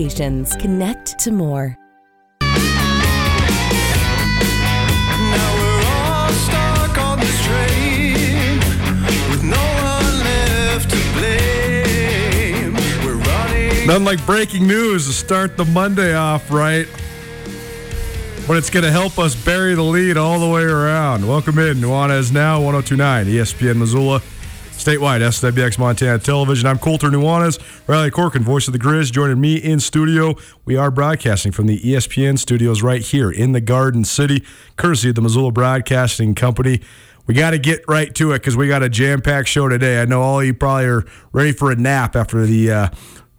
Connect to more. Now we're all stuck on this train with no one left to blame. We're running. Nothing like breaking news to start the Monday off right. But it's going to help us bury the lead all the way around. Welcome in. Nuanez now 1029 ESPN Missoula. Statewide SWX Montana Television. I'm Colter Nuanez, Riley Corcoran, voice of the Grizz, joining me in studio. We are broadcasting from the ESPN studios right here in the Garden City, courtesy of the Missoula Broadcasting Company. We got to get right to it because we got a jam packed show today. I know all you probably are ready for a nap after the uh,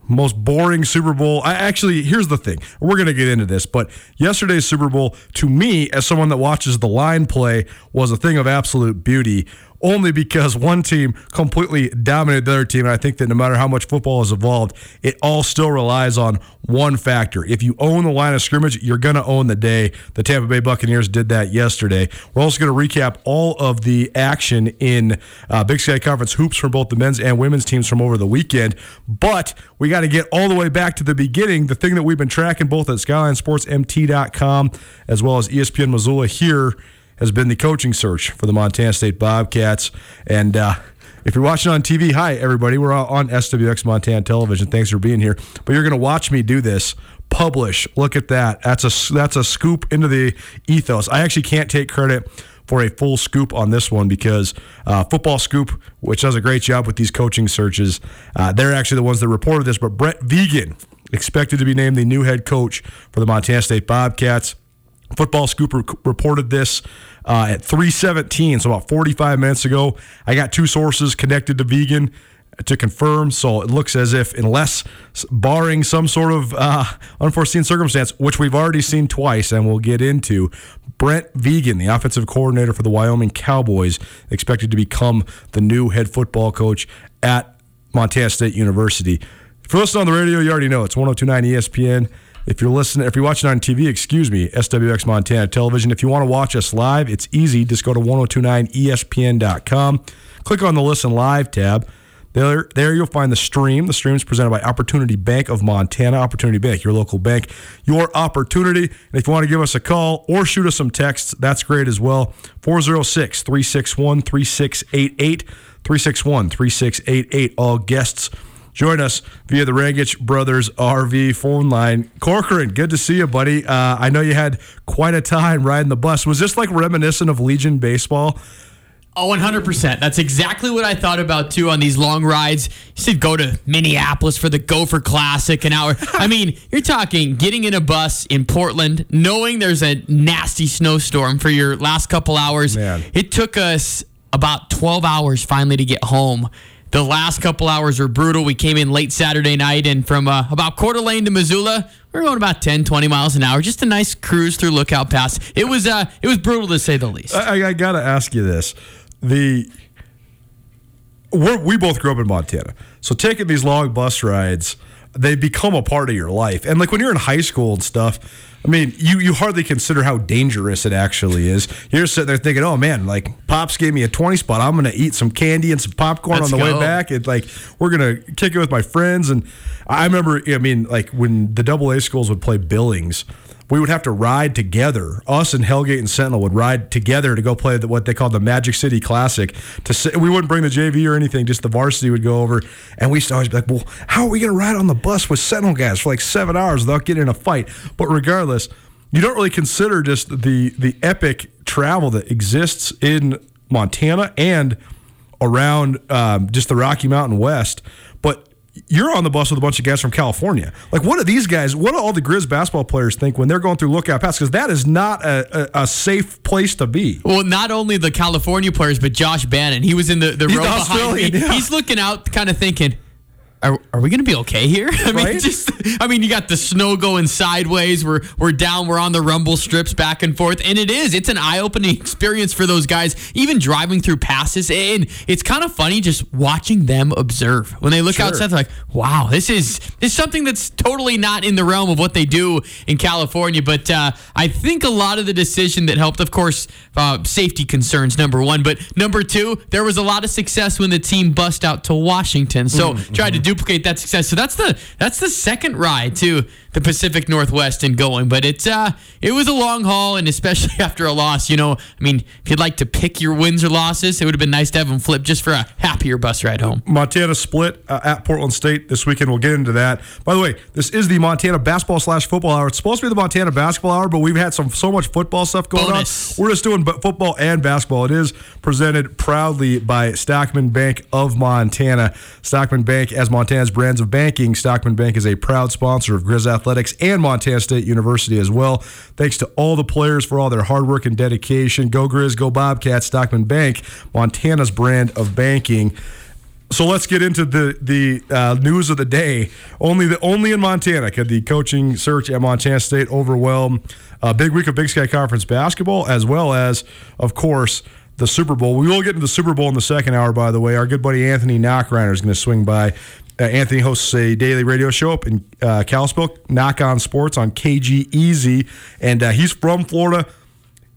most boring Super Bowl. I actually, here's the thing. We're going to get into this, but yesterday's Super Bowl, to me, as someone that watches the line play, was a thing of absolute beauty. Only because one team completely dominated the other team. And I think that no matter how much football has evolved, it all still relies on one factor. If you own the line of scrimmage, you're going to own the day. The Tampa Bay Buccaneers did that yesterday. We're also going to recap all of the action in uh, Big Sky Conference hoops from both the men's and women's teams from over the weekend. But we got to get all the way back to the beginning. The thing that we've been tracking both at SkylineSportsMT.com as well as ESPN Missoula here has been the coaching search for the Montana State Bobcats. And uh, if you're watching on TV, hi everybody. We're on SWX Montana Television. Thanks for being here. But you're going to watch me do this. Publish. Look at that. That's a that's a scoop into the ethos. I actually can't take credit for a full scoop on this one because uh, Football Scoop, which does a great job with these coaching searches, uh, they're actually the ones that reported this. But Brent Vigen expected to be named the new head coach for the Montana State Bobcats. Football Scoop reported this uh, at 3:17, so about 45 minutes ago. I got two sources connected to Vigen to confirm. So it looks as if, unless barring some sort of uh, unforeseen circumstance, which we've already seen twice, and we'll get into, Brent Vigen, the offensive coordinator for the Wyoming Cowboys, expected to become the new head football coach at Montana State University. You're listening on the radio, you already know it's 1029 ESPN. If you're listening, if you're watching on TV, excuse me, SWX Montana Television. If you want to watch us live, it's easy. Just go to 1029ESPN.com. Click on the Listen Live tab. There, there you'll find the stream. The stream is presented by Opportunity Bank of Montana. Opportunity Bank, your local bank, your opportunity. And if you want to give us a call or shoot us some texts, that's great as well. 406 361 3688. 361 3688. All guests join us via the Rangich Brothers RV phone line. Corcoran, good to see you, buddy. Uh, I know you had quite a time riding the bus. Was this like reminiscent of Legion baseball? Oh, 100%. That's exactly what I thought about too on these long rides. You said go to Minneapolis for the Gopher Classic an hour. I mean, you're talking getting in a bus in Portland, knowing there's a nasty snowstorm for your last couple hours. Man. It took us about 12 hours finally to get home. The last couple hours were brutal. We came in late Saturday night, and from uh, about Coeur d'Alene to Missoula, we were going about 10, 20 miles an hour. Just a nice cruise through Lookout Pass. It was uh, it was brutal to say the least. I, I got to ask you this: the we both grew up in Montana, so taking these long bus rides, they become a part of your life. And like when you're in high school and stuff, I mean, you you hardly consider how dangerous it actually is. You're sitting there thinking, "Oh man, like pops gave me a 20 spot. I'm gonna eat some candy and some popcorn Let's on the way back. It's like we're gonna kick it with my friends." And I remember, I mean, like when the double A schools would play Billings we would have to ride together. Us and Hellgate and Sentinel would ride together to go play the, what they called the Magic City Classic. To we wouldn't bring the JV or anything; just the varsity would go over, and we used to always be like, "Well, how are we going to ride on the bus with Sentinel guys for like seven hours without getting in a fight?" But regardless, you don't really consider just the the epic travel that exists in Montana and around um, just the Rocky Mountain West, you're on the bus with a bunch of guys from California. Like, what do these guys, what do all the Grizz basketball players think when they're going through Lookout Pass? Because that is not a, a, a safe place to be. Well, not only the California players, but Josh Bannon. He was in the, the He's row behind me. Yeah. He's looking out, kind of thinking, are, are we going to be okay here? I mean, Right? just I mean, you got the snow going sideways. We're we're down. We're on the rumble strips back and forth, and it is. It's an eye-opening experience for those guys. Even driving through passes, and it's kind of funny just watching them observe when they look Sure. outside. They're like, "Wow, this is this is something that's totally not in the realm of what they do in California." But uh, I think a lot of the decision that helped, of course, uh, safety concerns number one, but number two, there was a lot of success when the team bust out to Washington. So tried to duplicate that success. So that's the that's the second ride to the Pacific Northwest and going. But it's uh it was a long haul, and especially after a loss, you know, I mean, if you'd like to pick your wins or losses, it would have been nice to have them flip just for a happier bus ride home. Montana split uh, at Portland State this weekend. We'll get into that. By the way, this is the Montana basketball slash football hour. It's supposed to be the Montana basketball hour, but we've had some so much football stuff going Bonus. on. We're just doing football and basketball. It is presented proudly by Stockman Bank of Montana. Stockman Bank, as Montana's brands of banking, Stockman Bank is a proud sponsor of Grizz Athletics and Montana State University as well. Thanks to all the players for all their hard work and dedication. Go Grizz, go Bobcats. Stockman Bank, Montana's brand of banking. So let's get into the the uh, news of the day. Only the only in Montana could the coaching search at Montana State overwhelm a big week of Big Sky Conference basketball, as well as, of course, the Super Bowl. We will get into the Super Bowl in the second hour. By the way, our good buddy Anthony Knockreiner is going to swing by. Uh, Anthony hosts a daily radio show up in uh, Kalispell, Knock On Sports on KGEZ, and uh, he's from Florida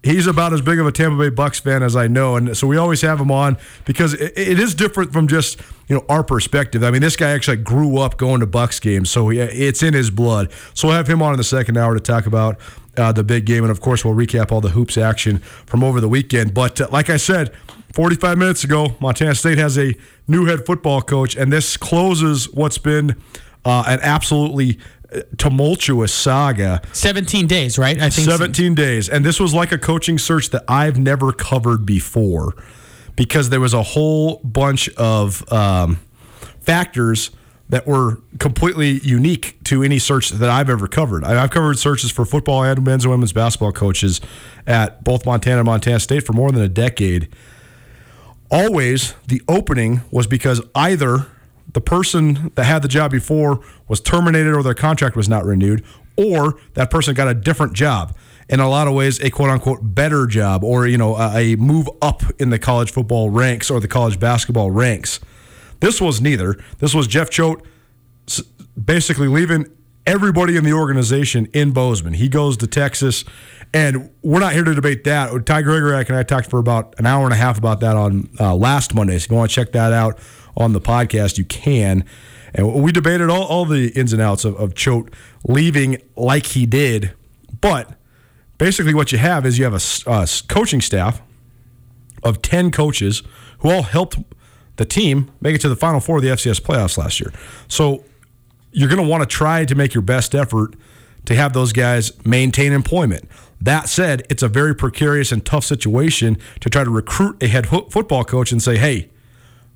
he's about as big of a Tampa Bay Bucks fan as I know, and so we always have him on because it, it is different from just you know our perspective. I mean, this guy actually grew up going to Bucks games, so he, it's in his blood. So we'll have him on in the second hour to talk about. Uh, the big game, and of course, we'll recap all the hoops action from over the weekend. But uh, like I said, 45 minutes ago, Montana State has a new head football coach, and this closes what's been uh, an absolutely uh, tumultuous saga 17 days, right? I think 17 days. And this was like a coaching search that I've never covered before because there was a whole bunch of um, factors that were completely unique to any search that I've ever covered. I've covered searches for football and men's and women's basketball coaches at both Montana and Montana State for more than a decade. Always the opening was because either the person that had the job before was terminated or their contract was not renewed, or that person got a different job. In a lot of ways, a quote unquote better job, or you know, a move up in the college football ranks or the college basketball ranks. This was neither. This was Jeff Choate basically leaving everybody in the organization in Bozeman. He goes to Texas, and we're not here to debate that. Ty Gregorak and I talked for about an hour and a half about that on uh, last Monday. So if you want to check that out on the podcast, you can. And we debated all, all the ins and outs of, of Choate leaving like he did. But basically, what you have is you have a coaching staff of 10 coaches who all helped the team make it to the final four of the FCS playoffs last year. So you're going to want to try to make your best effort to have those guys maintain employment. That said, it's a very precarious and tough situation to try to recruit a head fo- football coach and say, hey,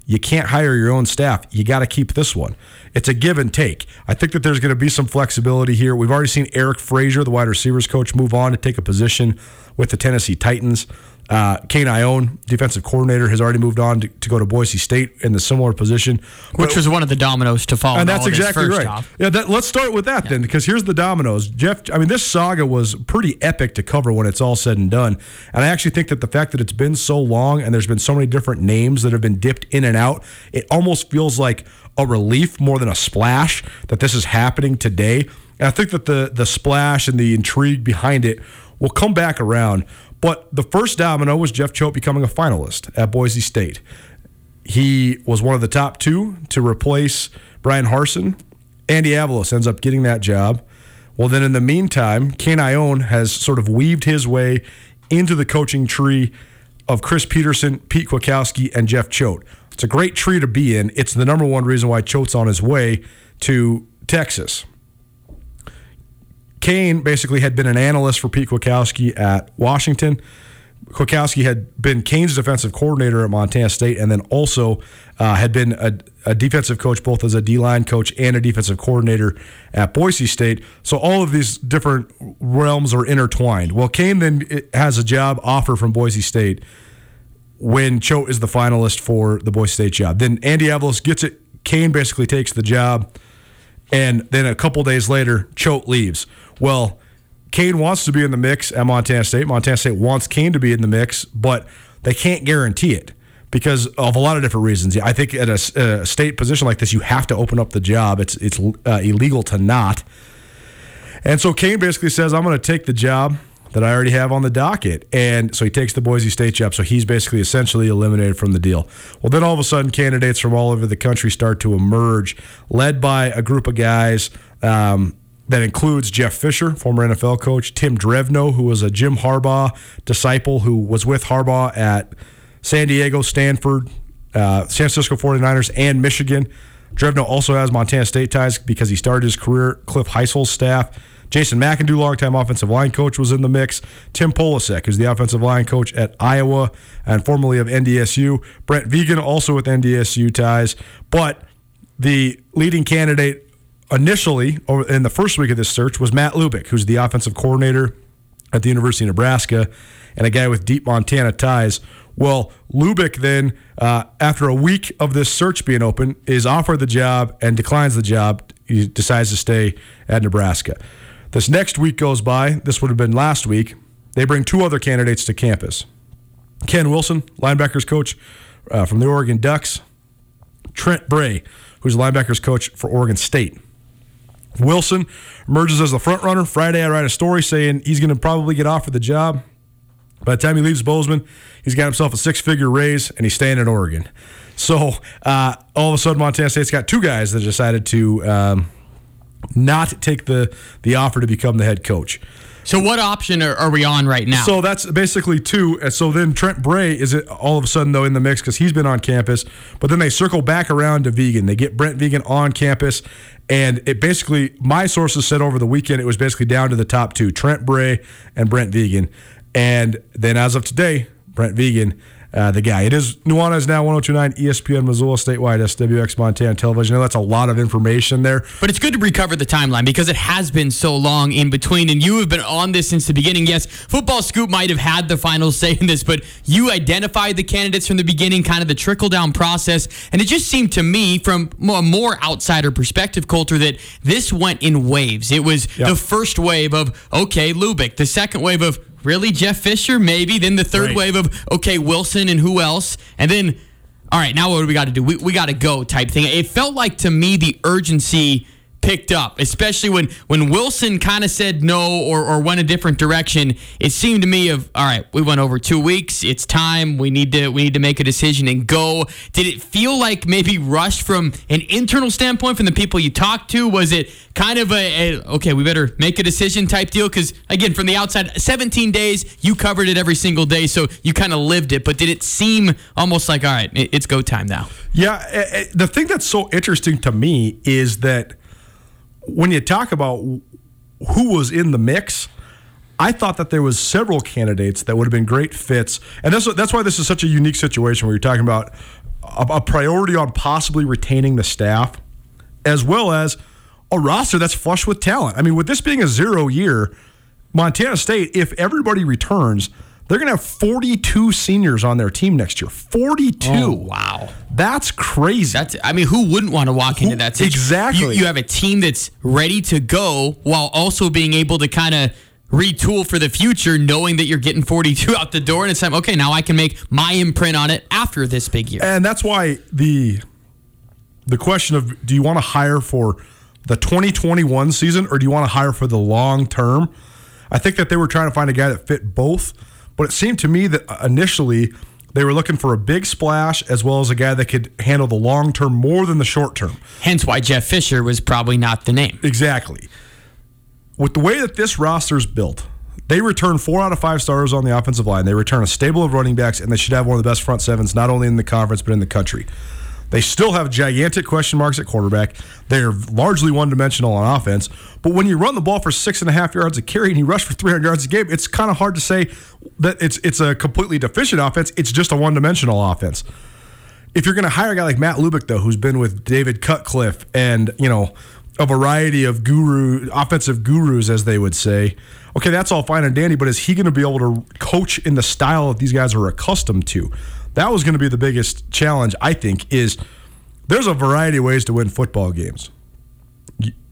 you can't hire your own staff. You got to keep this one. It's a give and take. I think that there's going to be some flexibility here. We've already seen Eric Frazier, the wide receivers coach, move on to take a position with the Tennessee Titans. Uh, Kane Ioane, defensive coordinator, has already moved on to, to go to Boise State in the similar position. Which was one of the dominoes to fall. And that's all of this exactly right. off. Yeah, that, let's start with that then, because here's the dominoes. Jeff, I mean, this saga was pretty epic to cover when it's all said and done. And I actually think that the fact that it's been so long and there's been so many different names that have been dipped in and out, it almost feels like a relief more than a splash that this is happening today. And I think that the the splash and the intrigue behind it will come back around. But the first domino was Jeff Choate becoming a finalist at Boise State. He was one of the top two to replace Bryan Harsin. Andy Avalos ends up getting that job. Well, then in the meantime, Kane Ioane has sort of weaved his way into the coaching tree of Chris Petersen, Pete Kwiatkowski, and Jeff Choate. It's a great tree to be in. It's the number one reason why Choate's on his way to Texas. Kane basically had been an analyst for Pete Kwiatkowski at Washington. Kwiatkowski had been Kane's defensive coordinator at Montana State, and then also uh, had been a, a defensive coach, both as a D line coach and a defensive coordinator at Boise State. So all of these different realms are intertwined. Well, Kane then eh, has a job offer from Boise State when Choate is the finalist for the Boise State job. Then Andy Avalos gets it. Kane basically takes the job. And then a couple days later, Choate leaves. Well, Kane wants to be in the mix at Montana State. Montana State wants Kane to be in the mix, but they can't guarantee it because of a lot of different reasons. I think at a, a state position like this, you have to open up the job. It's it's uh, illegal to not. And so Kane basically says, "I'm going to take the job that I already have on the docket," and so he takes the Boise State job. So he's basically essentially eliminated from the deal. Well, then all of a sudden, candidates from all over the country start to emerge, led by a group of guys. Um, that includes Jeff Fisher, former NFL coach, Tim Drevno, who was a Jim Harbaugh disciple who was with Harbaugh at San Diego, Stanford, uh, San Francisco 49ers, and Michigan. Drevno also has Montana State ties because he started his career Cliff Hysell's staff. Jason McIndoe, longtime offensive line coach, was in the mix. Tim Polasek, who's the offensive line coach at Iowa and formerly of NDSU. Brent Vigen, also with NDSU ties. But the leading candidate initially in the first week of this search was Matt Lubick, who's the offensive coordinator at the University of Nebraska and a guy with deep Montana ties. Well, Lubick then, uh, after a week of this search being open, is offered the job and declines the job. He decides to stay at Nebraska. This next week goes by. This would have been last week. They bring two other candidates to campus Ken Wilson, linebackers coach uh, from the Oregon Ducks, Trent Bray, who's linebackers coach for Oregon State. Wilson emerges as the front runner. Friday, I write a story saying he's going to probably get offered the job. By the time he leaves Bozeman, he's got himself a six figure raise and he's staying in Oregon. So uh, all of a sudden, Montana State's got two guys that decided to um, not take the, the offer to become the head coach. So what option are, are we on right now? So that's basically two. So then Trent Bray is all of a sudden though in the mix because he's been on campus. But then they circle back around to Vigen. They get Brent Vigen on campus, and it basically my sources said over the weekend it was basically down to the top two: Trent Bray and Brent Vigen. And then as of today, Brent Vigen. Uh, the guy. It is Nuanez now 1029 ESPN Missoula statewide SWX Montana television. I know that's a lot of information there. But it's good to recover the timeline because it has been so long in between, and you have been on this since the beginning. Yes, Football Scoop might have had the final say in this, but you identified the candidates from the beginning, kind of the trickle down process, and it just seemed to me, from a more outsider perspective, Colter, that this went in waves. It was Yep. the first wave of okay, Lubick, the second wave of really Jeff Fisher, maybe, then the third Right. wave of okay, Wilson and who else, and then all right, now what do we got to do? We, we got to go type thing. It felt like to me the urgency picked up, especially when when Wilson kind of said no or, or went a different direction. It seemed to me of all right, we went over two weeks. It's time. We need to we need to make a decision and go. Did it feel like maybe rushed from an internal standpoint from the people you talked to? Was it kind of a, a okay, we better make a decision type deal? Because again, from the outside, 17 days, you covered it every single day, so you kind of lived it. But did it seem almost like all right, it's go time now? Yeah, eh, eh, the thing that's so interesting to me is that when you talk about who was in the mix, I thought that there was several candidates that would have been great fits, and that's that's why this is such a unique situation where you're talking about a, a priority on possibly retaining the staff, as well as a roster that's flush with talent. I mean, with this being a zero year, Montana State, if everybody returns, they're going to have 42 seniors on their team next year. 42. Oh, wow. That's crazy. That's I mean, who wouldn't want to walk into Who- that situation? exactly. You, you have a team that's ready to go while also being able to kind of retool for the future, knowing that you're getting 42 out the door, and it's like, okay, now I can make my imprint on it after this big year. and that's why the the question of do you want to hire for the 2021 season or do you want to hire for the long term? I think that they were trying to find a guy that fit both, but it seemed to me that uh, initially they were looking for a big splash as well as a guy that could handle the long term more than the short term. Hence why Jeff Fisher was probably not the name. Exactly. With the way that this roster's built, they return four out of five starters on the offensive line. They return a stable of running backs, and they should have one of the best front sevens, not only in the conference, but in the country. They still have gigantic question marks at quarterback. They are largely one dimensional on offense. But when you run the ball for six and a half yards a carry and you rush for 300 yards a game, it's kind of hard to say that it's it's a completely deficient offense. It's just a one dimensional offense if you're going to hire a guy like Matt Lubick, though, who's been with David Cutcliffe and you know a variety of guru offensive gurus, as they would say, okay, that's all fine and dandy. But is he going to be able to coach in the style that these guys are accustomed to? That was going to be the biggest challenge, I think. Is there's a variety of ways to win football games.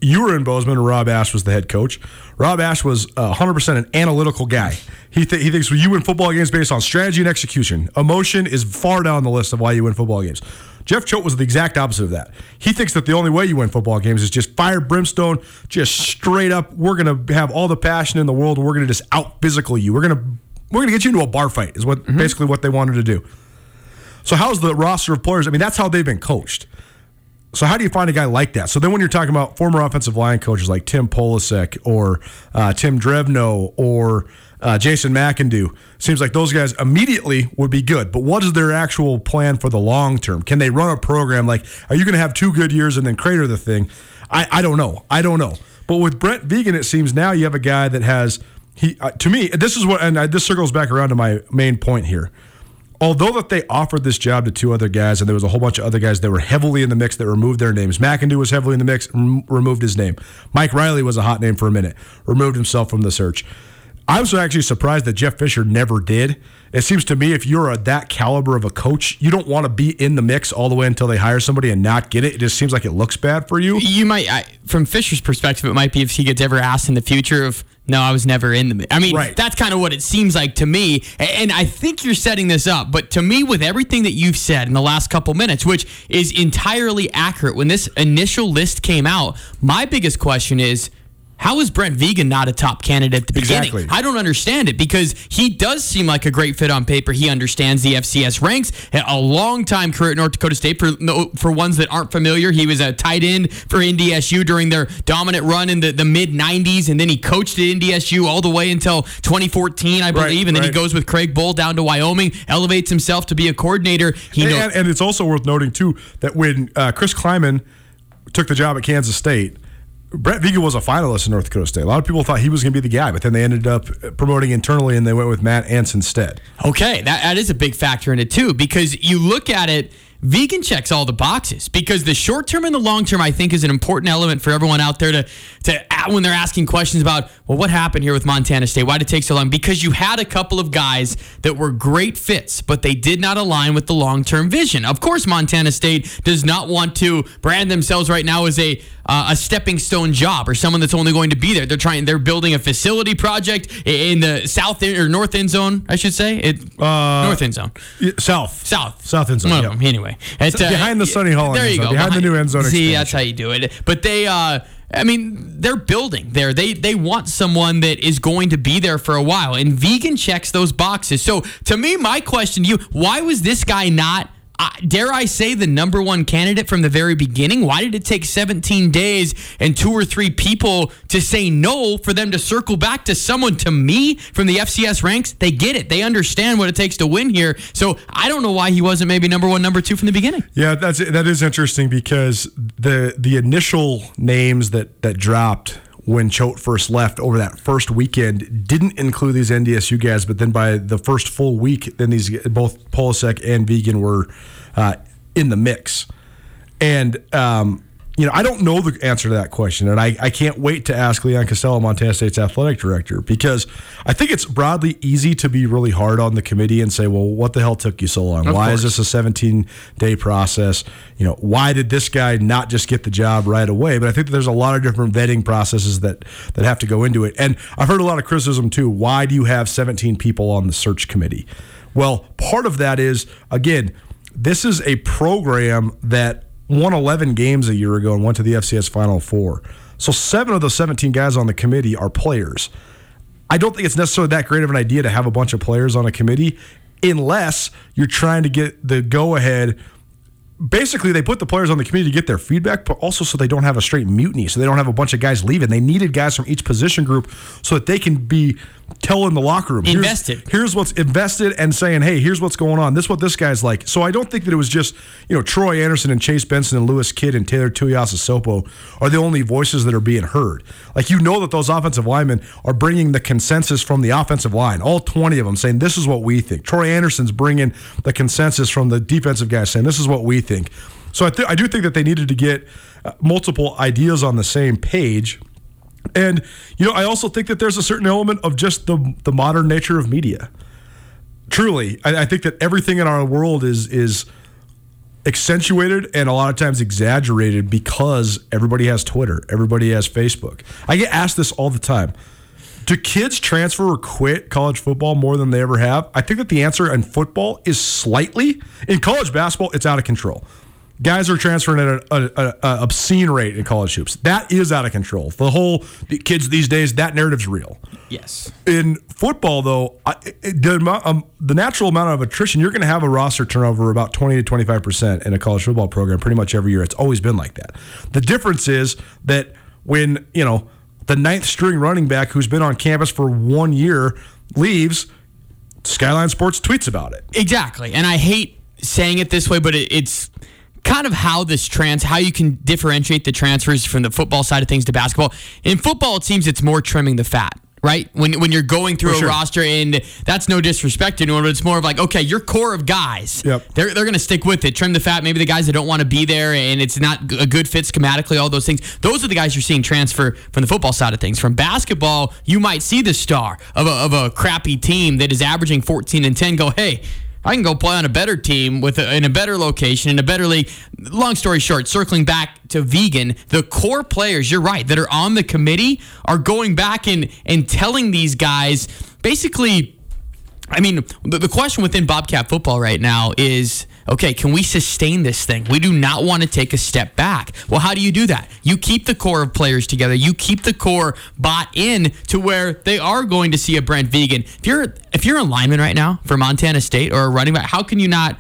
You were in Bozeman, and Rob Ash was the head coach. Rob Ash was uh, 100% an analytical guy. He, th- he thinks you win football games based on strategy and execution. Emotion is far down the list of why you win football games. Jeff Choate was the exact opposite of that. He thinks that the only way you win football games is just fire brimstone, just straight up. We're gonna have all the passion in the world. We're gonna just out physical you. We're gonna we're gonna get you into a bar fight. Is what basically what they wanted to do. So how's the roster of players? I mean, that's how they've been coached. So how do you find a guy like that? So then when you're talking about former offensive line coaches like Tim Polasek or uh, Tim Drevno or uh, Jason McIndoe, seems like those guys immediately would be good. But what is their actual plan for the long term? Can they run a program like? Are you going to have two good years and then crater the thing? I, I don't know. I don't know. But with Brent Vigen, it seems now you have a guy that has he. Uh, to me, this is what, and I, this circles back around to my main point here although that they offered this job to two other guys, and there was a whole bunch of other guys that were heavily in the mix that removed their names. McIndoe was heavily in the mix, rem- removed his name. Mike Riley was a hot name for a minute, removed himself from the search. I was actually surprised that Jeff Fisher never did. It seems to me if you're a, that caliber of a coach, you don't want to be in the mix all the way until they hire somebody and not get it. It just seems like it looks bad for you. You might, I, from Fisher's perspective, it might be if he gets ever asked in the future of, no, I was never in the. I mean, Right. that's kind of what it seems like to me. And I think you're setting this up, but to me, with everything that you've said in the last couple minutes, which is entirely accurate, when this initial list came out, my biggest question is. How is Brent Vigen not a top candidate at the beginning? Exactly. I don't understand it because he does seem like a great fit on paper. He understands the FCS ranks. A long time career at North Dakota State. For for ones that aren't familiar, he was a tight end for NDSU during their dominant run in the, the mid 90s, and then he coached at NDSU all the way until 2014, I believe. and then he goes with Craig Bohl down to Wyoming, elevates himself to be a coordinator. He And, knows. and, and it's also worth noting too that when uh, Chris Klieman took the job at Kansas State, Brent Vigen was a finalist in North Dakota State. A lot of people thought he was going to be the guy, but then they ended up promoting internally, and they went with Matt Entz instead. Okay, that, that is a big factor in it too, because you look at it, Vigen checks all the boxes. Because the short term and the long term, I think, is an important element for everyone out there to to when they're asking questions about, well, what happened here with Montana State? Why did it take so long? Because you had a couple of guys that were great fits, but they did not align with the long term vision. Of course, Montana State does not want to brand themselves right now as a uh, a stepping stone job or someone that's only going to be there. They're trying. They're building a facility project in the south end, or north end zone, I should say. It north end zone, South, south, South end zone. One yeah. them, anyway, At, uh, behind the Sunny Hall There you go. behind the new end zone See, expansion. that's how you do it. But they. uh I mean, they're building there. They they want someone that is going to be there for a while, and Vigen checks those boxes. So to me, my question to you: Why was this guy not? Dare I say the number one candidate from the very beginning? Why did it take 17 days and two or three people to say no for them to circle back to someone to me from the FCS ranks? They get it. They understand what it takes to win here. So I don't know why he wasn't maybe number one, number two from the beginning. Yeah, that's that is interesting because the the initial names that that dropped when Choate first left over that first weekend didn't include these NDSU guys, but then by the first full week, then these both Polasek and Vigen were uh, in the mix. And um, you know, I don't know the answer to that question, and I, I can't wait to ask Leon Costello, Montana State's athletic director, because I think it's broadly easy to be really hard on the committee and say, well, what the hell took you so long? Of why is this a 17 day process? You know, why did this guy not just get the job right away? But I think that there's a lot of different vetting processes that that have to go into it. And I've heard a lot of criticism too. Why do you have 17 people on the search committee? Well, part of that is again, this is a program that won 11 games a year ago and went to the FCS Final Four. So seven of those 17 guys on the committee are players. I don't think it's necessarily that great of an idea to have a bunch of players on a committee unless you're trying to get the go ahead. Basically, they put the players on the committee to get their feedback, but also so they don't have a straight mutiny, so they don't have a bunch of guys leaving. They needed guys from each position group so that they can be telling the locker room here's- Invested. Here's, what's invested and saying, hey, here's what's going on. This is what this guy's like. So I don't think that it was just you know Troy Andersen and Chase Benson and Lewis Kidd and Taylor Tuiasosopo are the only voices that are being heard. Like you know that those offensive linemen are bringing the consensus from the offensive line, all 20 of them saying this is what we think. Troy Andersen's bringing the consensus from the defensive guys saying this is what we think. So I, th- I do think that they needed to get uh, multiple ideas on the same page. And you know, I also think that there's a certain element of just the the modern nature of media. Truly, I, I think that everything in our world is is accentuated and a lot of times exaggerated because everybody has Twitter, everybody has Facebook. I get asked this all the time. Do kids transfer or quit college football more than they ever have? I think that the answer in football is slightly. In college basketball, it's out of control. Guys are transferring at an obscene rate in college hoops. That is out of control. The whole the kids these days, that narrative's real. Yes. In football, though, I, the, um, the natural amount of attrition, you're going to have a roster turnover about 20 to 25% in a college football program pretty much every year. It's always been like that. The difference is that when, you know, the ninth string running back who's been on campus for one year leaves, Skyline Sports tweets about it. Exactly. And I hate saying it this way, but it, it's kind of how this trans how you can differentiate the transfers from the football side of things to basketball. In football, it seems it's more trimming the fat. Right when when you're going through For a sure. roster, and that's no disrespect to anyone, but it's more of like, okay, your core of guys, Yep. they're they're gonna stick with it, trim the fat. Maybe the guys that don't want to be there, and it's not a good fit schematically, all those things. Those are the guys you're seeing transfer from the football side of things. From basketball, you might see the star of a, of a crappy team that is averaging 14 and 10 go, hey, I can go play on a better team with a, in a better location in a better league. Long story short, circling back to Vigen, the core players, you're right, that are on the committee are going back and and telling these guys basically I mean, the, the question within Bobcat football right now is okay, can we sustain this thing? We do not want to take a step back. Well, how do you do that? You keep the core of players together. You keep the core bought in to where they are going to see a Brent Vigen. If you're if you're a lineman right now for Montana State or a running back, how can you not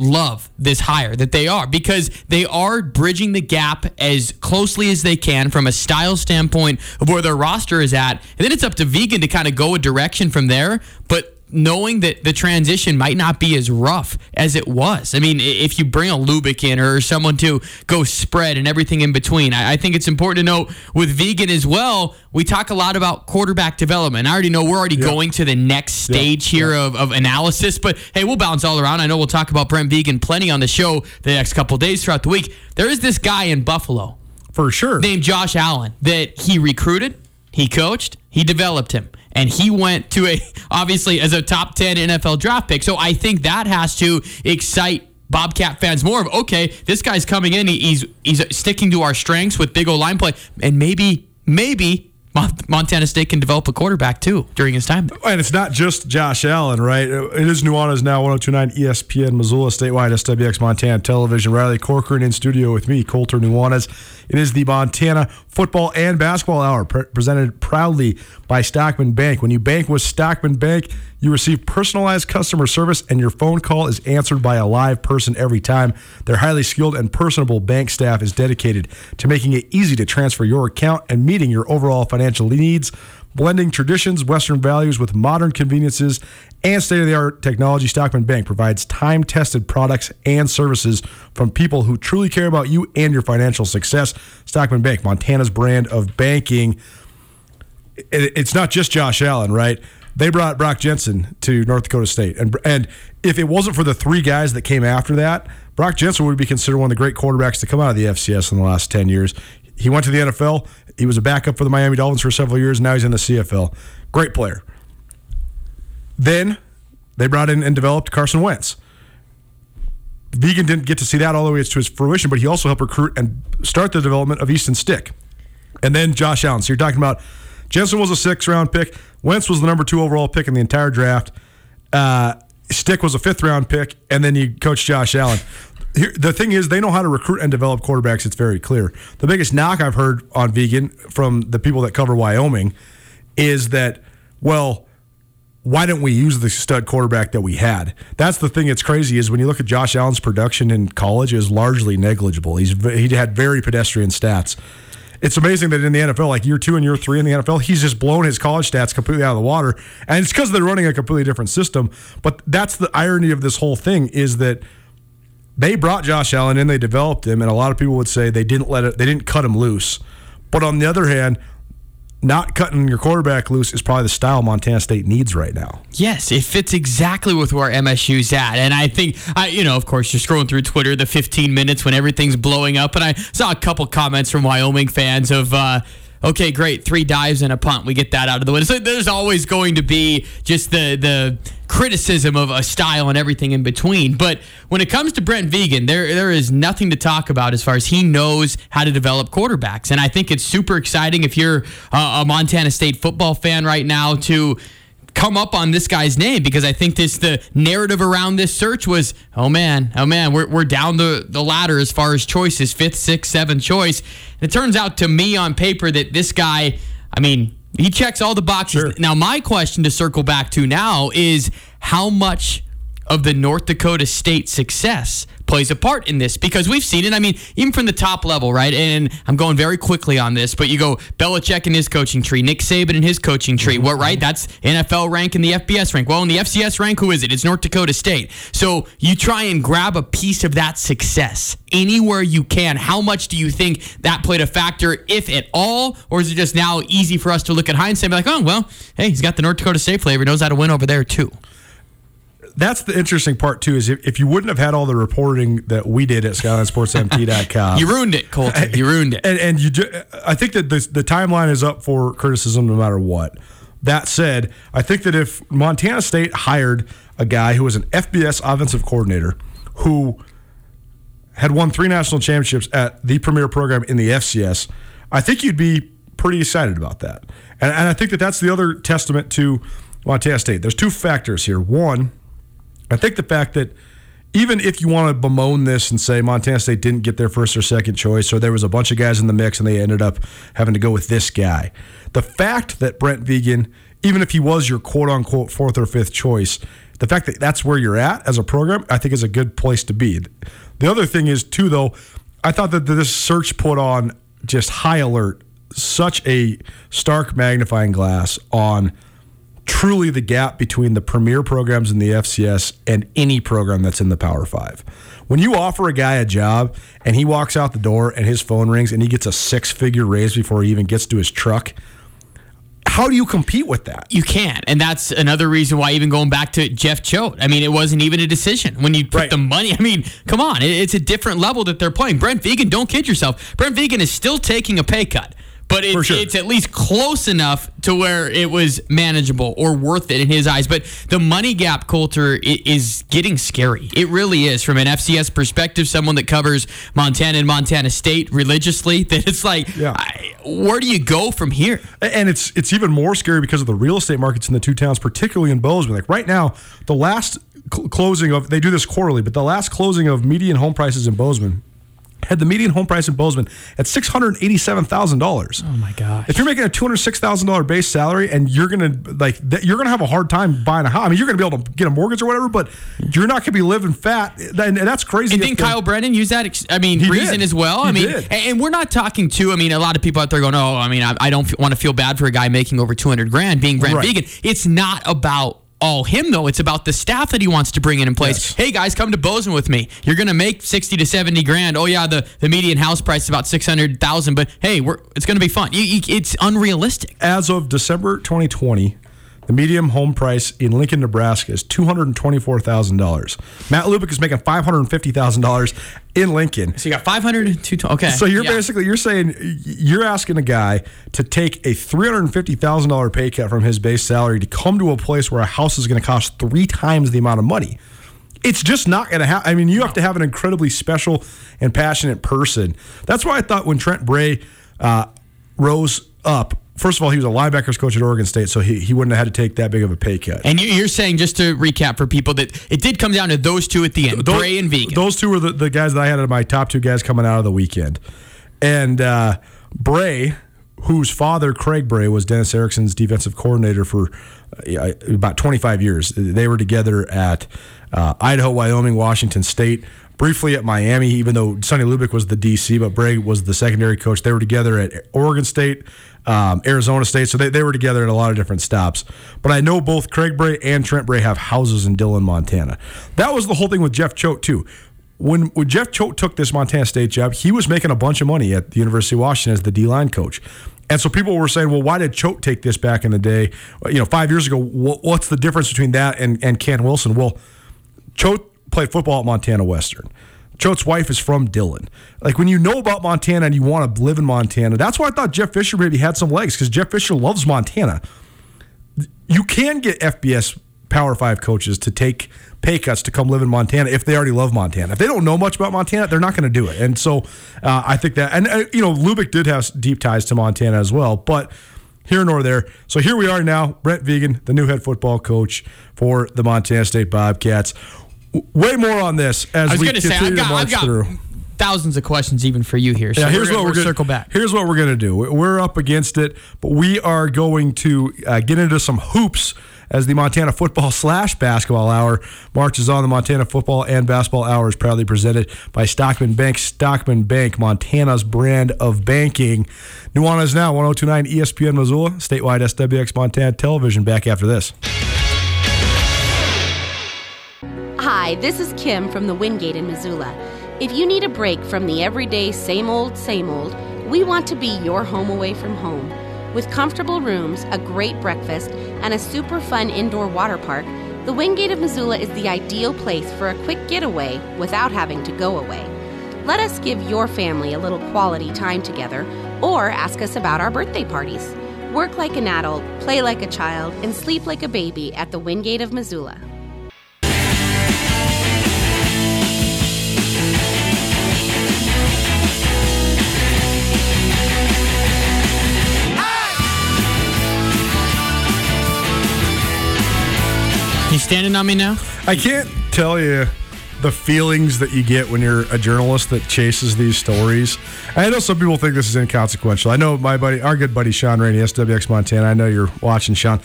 love this hire that they are because they are bridging the gap as closely as they can from a style standpoint of where their roster is at. And then it's up to Vigen to kind of go a direction from there. But knowing that the transition might not be as rough as it was. I mean, if you bring a Lubick in or someone to go spread and everything in between, I, think it's important to note with Vigen as well. We talk a lot about quarterback development. I already know we're already going to the next stage here of, of analysis, but hey, we'll bounce all around. I know we'll talk about Brent Vigen plenty on the show the next couple days throughout the week. There is this guy in Buffalo For sure. named Josh Allen that he recruited, he coached, he developed him, and he went to a obviously as a top 10 NFL draft pick. So I think that has to excite Bobcat fans more of okay, this guy's coming in, he's he's sticking to our strengths with big O line play, and maybe maybe Montana State can develop a quarterback too during his time. And it's not just Josh Allen, right? It is Nuanez now 1029 ESPN Missoula statewide SWX Montana Television. Riley Corcoran in studio with me, Colter Nuanez. It is the Montana Football and Basketball Hour pre- presented proudly by Stockman Bank. When you bank with Stockman Bank, you receive personalized customer service and your phone call is answered by a live person every time. Their highly skilled and personable bank staff is dedicated to making it easy to transfer your account and meeting your overall financial needs. Blending traditions, Western values with modern conveniences and state of the art technology, Stockman Bank provides time tested products and services from people who truly care about you and your financial success. Stockman Bank, Montana's brand of banking. It's not just Josh Allen, right? They brought Brock Jensen to North Dakota State. And, and if it wasn't for the three guys that came after that, Brock Jensen would be considered one of the great quarterbacks to come out of the FCS in the last 10 years. He went to the NFL. He was a backup for the Miami Dolphins for several years. Now he's in the CFL. Great player. Then they brought in and developed Carson Wentz. Vigen didn't get to see that all the way to his fruition, but he also helped recruit and start the development of Easton Stick. And then Josh Allen. So you're talking about Jensen was a six round pick. Wentz was the number two overall pick in the entire draft. Uh, Stick was a fifth round pick, and then you coach Josh Allen. Here, the thing is, they know how to recruit and develop quarterbacks. It's very clear. The biggest knock I've heard on Vigen from the people that cover Wyoming is that, well, why didn't we use the stud quarterback that we had? That's the thing that's crazy is when you look at Josh Allen's production in college is largely negligible. He's he had very pedestrian stats. It's amazing that in the NFL, like year two and year three in the NFL, he's just blown his college stats completely out of the water, and it's because they're running a completely different system. But that's the irony of this whole thing is that they brought Josh Allen in, they developed him, and a lot of people would say they didn't let it, they didn't cut him loose. But on the other hand, not cutting your quarterback loose is probably the style Montana State needs right now. Yes, it fits exactly with where MSU's at. And I think, I, you know, of course, you're scrolling through Twitter the 15 minutes when everything's blowing up. And I saw a couple comments from Wyoming fans of, uh, okay, great, three dives and a punt. We get that out of the way. So there's always going to be just the, the, criticism of a style and everything in between. But when it comes to Brent Vigen, there there is nothing to talk about as far as he knows how to develop quarterbacks. And I think it's super exciting if you're a, a Montana State football fan right now to come up on this guy's name because I think this the narrative around this search was, oh man, oh man, we're, we're down the, the ladder as far as choices, fifth, sixth, seventh choice. And it turns out to me on paper that this guy, I mean, he checks all the boxes. Sure. Now, my question to circle back to now is how much of the North Dakota State success plays a part in this because we've seen it. I mean, even from the top level, right? And I'm going very quickly on this, but you go Belichick in his coaching tree, Nick Saban in his coaching tree. What, right? That's NFL rank and the FBS rank. Well, in the FCS rank, who is it? It's North Dakota State. So you try and grab a piece of that success anywhere you can. How much do you think that played a factor, if at all? Or is it just now easy for us to look at hindsight and be like, oh, well, hey, he's got the North Dakota State flavor, knows how to win over there, too? That's the interesting part too. Is if, if you wouldn't have had all the reporting that we did at SkylineSportsMT.com, You ruined it, Colton. You ruined it. and and you, I think that the the timeline is up for criticism no matter what. That said, I think that if Montana State hired a guy who was an FBS offensive coordinator who had won three national championships at the premier program in the FCS, I think you'd be pretty excited about that. And, and I think that that's the other testament to Montana State. There's two factors here. One, I think the fact that even if you want to bemoan this and say Montana State didn't get their first or second choice, or there was a bunch of guys in the mix and they ended up having to go with this guy, the fact that Brent Vigen, even if he was your quote unquote fourth or fifth choice, the fact that that's where you're at as a program, I think is a good place to be. The other thing is, too, though, I thought that this search put on just high alert, such a stark magnifying glass on truly the gap between the premier programs in the FCS and any program that's in the Power Five. When you offer a guy a job and he walks out the door and his phone rings and he gets a six figure raise before he even gets to his truck, how do you compete with that? You can't. And that's another reason why, even going back to Jeff Choate, I mean, it wasn't even a decision. When you put Right. the money, I mean, come on, it's a different level that they're playing. Brent Vigen, don't kid yourself. Brent Vigen is still taking a pay cut. But it's, sure. it's at least close enough to where it was manageable or worth it in his eyes. But the money gap, Colter, i- is getting scary. It really is. From an FCS perspective, someone that covers Montana and Montana State religiously, that it's like, Yeah. I, where do you go from here? And it's it's even more scary because of the real estate markets in the two towns, particularly in Bozeman. Like right now, the last cl- closing of they do this quarterly, but the last closing of median home prices in Bozeman had the median home price in Bozeman at six hundred eighty-seven thousand dollars. Oh my gosh. If you're making a two hundred six thousand dollar base salary and you're gonna like that, you're gonna have a hard time buying a house. I mean, you're gonna be able to get a mortgage or whatever, but you're not gonna be living fat, and, that's crazy. And didn't Kyle Brennan use that? ex- I mean, He reason did. as well. I He mean, did. and, we're not talking to. I mean, a lot of people out there going, "Oh, I mean, I, I don't want to feel bad for a guy making over two hundred grand being Brent Right. Vigen." It's not about all him though. It's about the staff that he wants to bring in in place. Yes. Hey guys, come to Bozeman with me. You're gonna make sixty to seventy grand. Oh yeah, the, the median house price is about six hundred thousand, but hey, we're it's gonna be fun. You, you, it's unrealistic. as of December 2020, the medium home price in Lincoln, Nebraska is $224,000. Matt Lubick is making $550,000 in Lincoln. So you got five hundred and two. Okay. So you're Yeah. basically you're saying you're asking a guy to take a three hundred fifty thousand dollar pay cut from his base salary to come to a place where a house is going to cost three times the amount of money. It's just not going to happen. I mean, you have to have an incredibly special and passionate person. That's why I thought when Trent Bray uh, rose up. First of all, he was a linebackers coach at Oregon State, so he, he wouldn't have had to take that big of a pay cut. And you- you're saying just to recap for people that it did come down to those two at the end, Those- Bray and Vigen. Those two were the, the guys that I had as my top two guys coming out of the weekend. And uh, Bray, whose father, Craig Bray, was Dennis Erickson's defensive coordinator for uh, about 25 years. They were together at uh, Idaho, Wyoming, Washington State. Briefly at Miami, even though Sonny Lubick was the DC, but Bray was the secondary coach. They were together at Oregon State, um, Arizona State, so they, they were together at a lot of different stops. But I know both Craig Bray and Trent Bray have houses in Dillon, Montana. That was the whole thing with Jeff Choate, too. When, when Jeff Choate took this Montana State job, he was making a bunch of money at the University of Washington as the D line coach. And so people were saying, well, why did Choate take this back in the day? You know, five years ago, what's the difference between that and, and Ken Wilson? Well, Choate played football at Montana Western. Choate's wife is from Dillon. Like when you know about Montana and you want to live in Montana, that's why I thought Jeff Fisher maybe had some legs because Jeff Fisher loves Montana. You can get FBS Power Five coaches to take pay cuts to come live in Montana if they already love Montana. If they don't know much about Montana, they're not going to do it. And so uh, I think that, and uh, you know, Lubick did have deep ties to Montana as well, but here nor there. So here we are now, Brent Vigen, the new head football coach for the Montana State Bobcats. Way more on this as I was we going to say, continue I've to march got through. thousands of questions even for you here. So Yeah, here's we're what gonna, we're going to circle back. Here's what we're going to do. We're up against it, but we are going to uh, get into some hoops as the Montana Football slash Basketball Hour marches on. The Montana Football and Basketball Hour is proudly presented by Stockman Bank. Stockman Bank, Montana's brand of banking. Nuanez now 1029 ESPN Missoula, statewide SWX Montana Television. Back after this. Hi, this is Kim from the Wingate in Missoula. If you need a break from the everyday same old, same old, we want to be your home away from home. With comfortable rooms, a great breakfast, and a super fun indoor water park, the Wingate of Missoula is the ideal place for a quick getaway without having to go away. Let us give your family a little quality time together or ask us about our birthday parties. Work like an adult, play like a child, and sleep like a baby at the Wingate of Missoula. Standing on me now? I can't tell you the feelings that you get when you're a journalist that chases these stories. I know some people think this is inconsequential. I know my buddy, our good buddy Sean Rainey, SWX Montana. I know you're watching, Sean.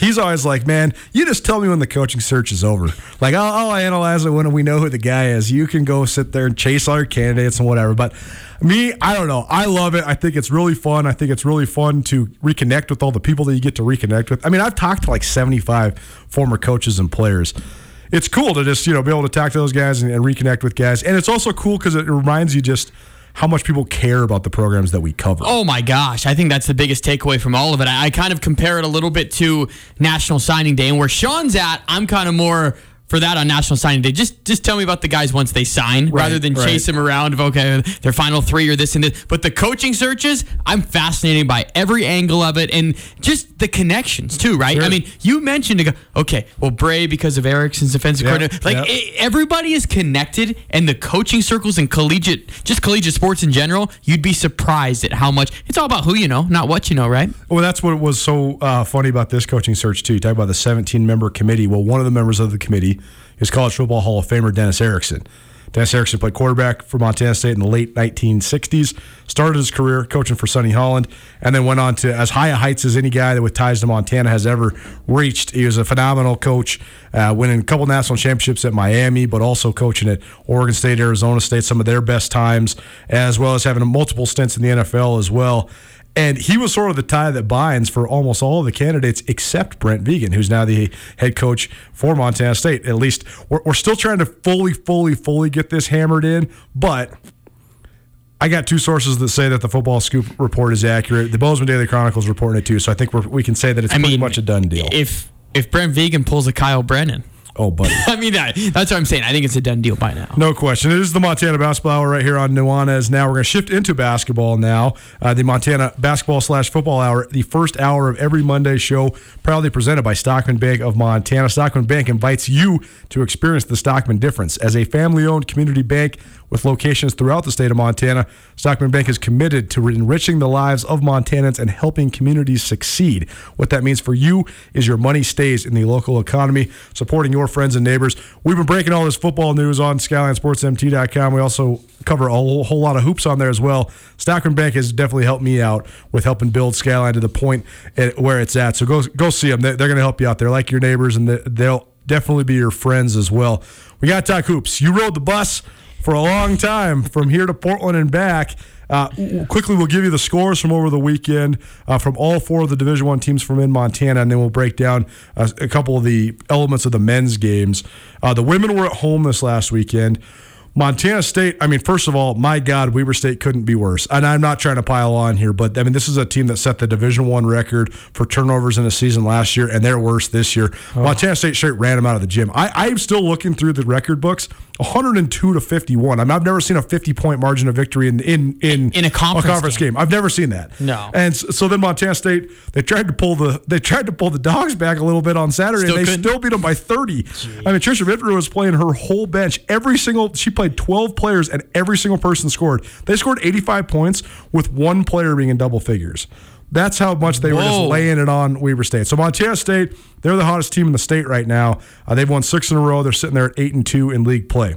He's always like, man, you just tell me when the coaching search is over. Like, I'll, I'll analyze it when we know who the guy is. You can go sit there and chase all your candidates and whatever. But me, I don't know. I love it. I think it's really fun. I think it's really fun to reconnect with all the people that you get to reconnect with. I mean, I've talked to like 75 former coaches and players it's cool to just you know be able to talk to those guys and, and reconnect with guys and it's also cool because it reminds you just how much people care about the programs that we cover Oh my gosh, I think that's the biggest takeaway from all of it. I, I kind of compare it a little bit to National Signing Day, and where Sean's at, I'm kind of more for that on National Signing Day. Just just tell me about the guys once they sign, rather than right. chase them around of okay, their final three or this and this. But the coaching searches, I'm fascinated by every angle of it, and just the connections too, right? I mean, you mentioned to go, okay, well Bray because of Erickson's defensive Yep, coordinator, like yep. it- everybody is connected, and the coaching circles and collegiate, just collegiate sports in general, you'd be surprised at how much it's all about who you know, not what you know, right? well that's what was so uh, funny about this coaching search too you talk about the 17 member committee well one of the members of the committee is college football hall of famer dennis erickson Dennis Erickson played quarterback for Montana State in the late 1960s. Started his career coaching for Sonny Holland, and then went on to as high a heights as any guy that with ties to Montana has ever reached. He was a phenomenal coach, uh, winning a couple national championships at Miami, but also coaching at Oregon State, Arizona State, some of their best times, as well as having multiple stints in the NFL as well. And he was sort of the tie that binds for almost all of the candidates except Brent Vigen, who's now the head coach for Montana State. At least we're, we're still trying to fully, fully, fully get this hammered in. But I got two sources that say that the football scoop report is accurate. The Bozeman Daily Chronicle's reporting it too. So I think we're, we can say that it's I pretty mean, much a done deal. If if Brent Vigen pulls a Kyle Brennan, oh, buddy. I mean that, that's what I'm saying. I think it's a done deal by now. No question. It is the Montana Basketball Hour right here on Nuanez. Now we're going to shift into basketball now. Uh, the Montana Basketball slash Football Hour, the first hour of every Monday show, proudly presented by Stockman Bank of Montana. Stockman Bank invites you to experience the Stockman difference. As a family owned community bank with locations throughout the state of Montana, Stockman Bank is committed to enriching the lives of Montanans and helping communities succeed. What that means for you is your money stays in the local economy, supporting your friends and neighbors. We've been breaking all this football news on SkylineSportsMT.com. We also cover a whole, lot of hoops on there as well. Stockman Bank has definitely helped me out with helping build Skyline to the point where it's at. So go go see them. They're, going to help you out. They're like your neighbors, and they- they'll definitely be your friends as well. We got to talk hoops. You rode the bus for a long time from here to Portland and back. Uh, quickly, we'll give you the scores from over the weekend uh, from all four of the Division One teams from in Montana, and then we'll break down uh, a couple of the elements of the men's games. Uh, the women were at home this last weekend. Montana State, I mean, first of all, my God, Weber State couldn't be worse. And I'm not trying to pile on here, but I mean, this is a team that set the Division One record for turnovers in a season last year, and they're worse this year. Montana State straight ran them out of the gym. I, I'm still looking through the record books, 102 to 51. I mean, I've never seen a 50 point margin of victory in in in, In a conference game. I've never seen that. No. And so, so then Montana State, they tried to pull the they tried to pull the dogs back a little bit on Saturday, Still and they couldn't. still beat them by 30. I mean, Trisha Vitro was playing her whole bench. Every single she played 12 players, and every single person scored. They scored 85 points with one player being in double figures. That's how much they were just laying it on Weber State. So Montana State, they're the hottest team in the state right now. Uh, they've won six in a row. They're sitting there at eight and two in league play.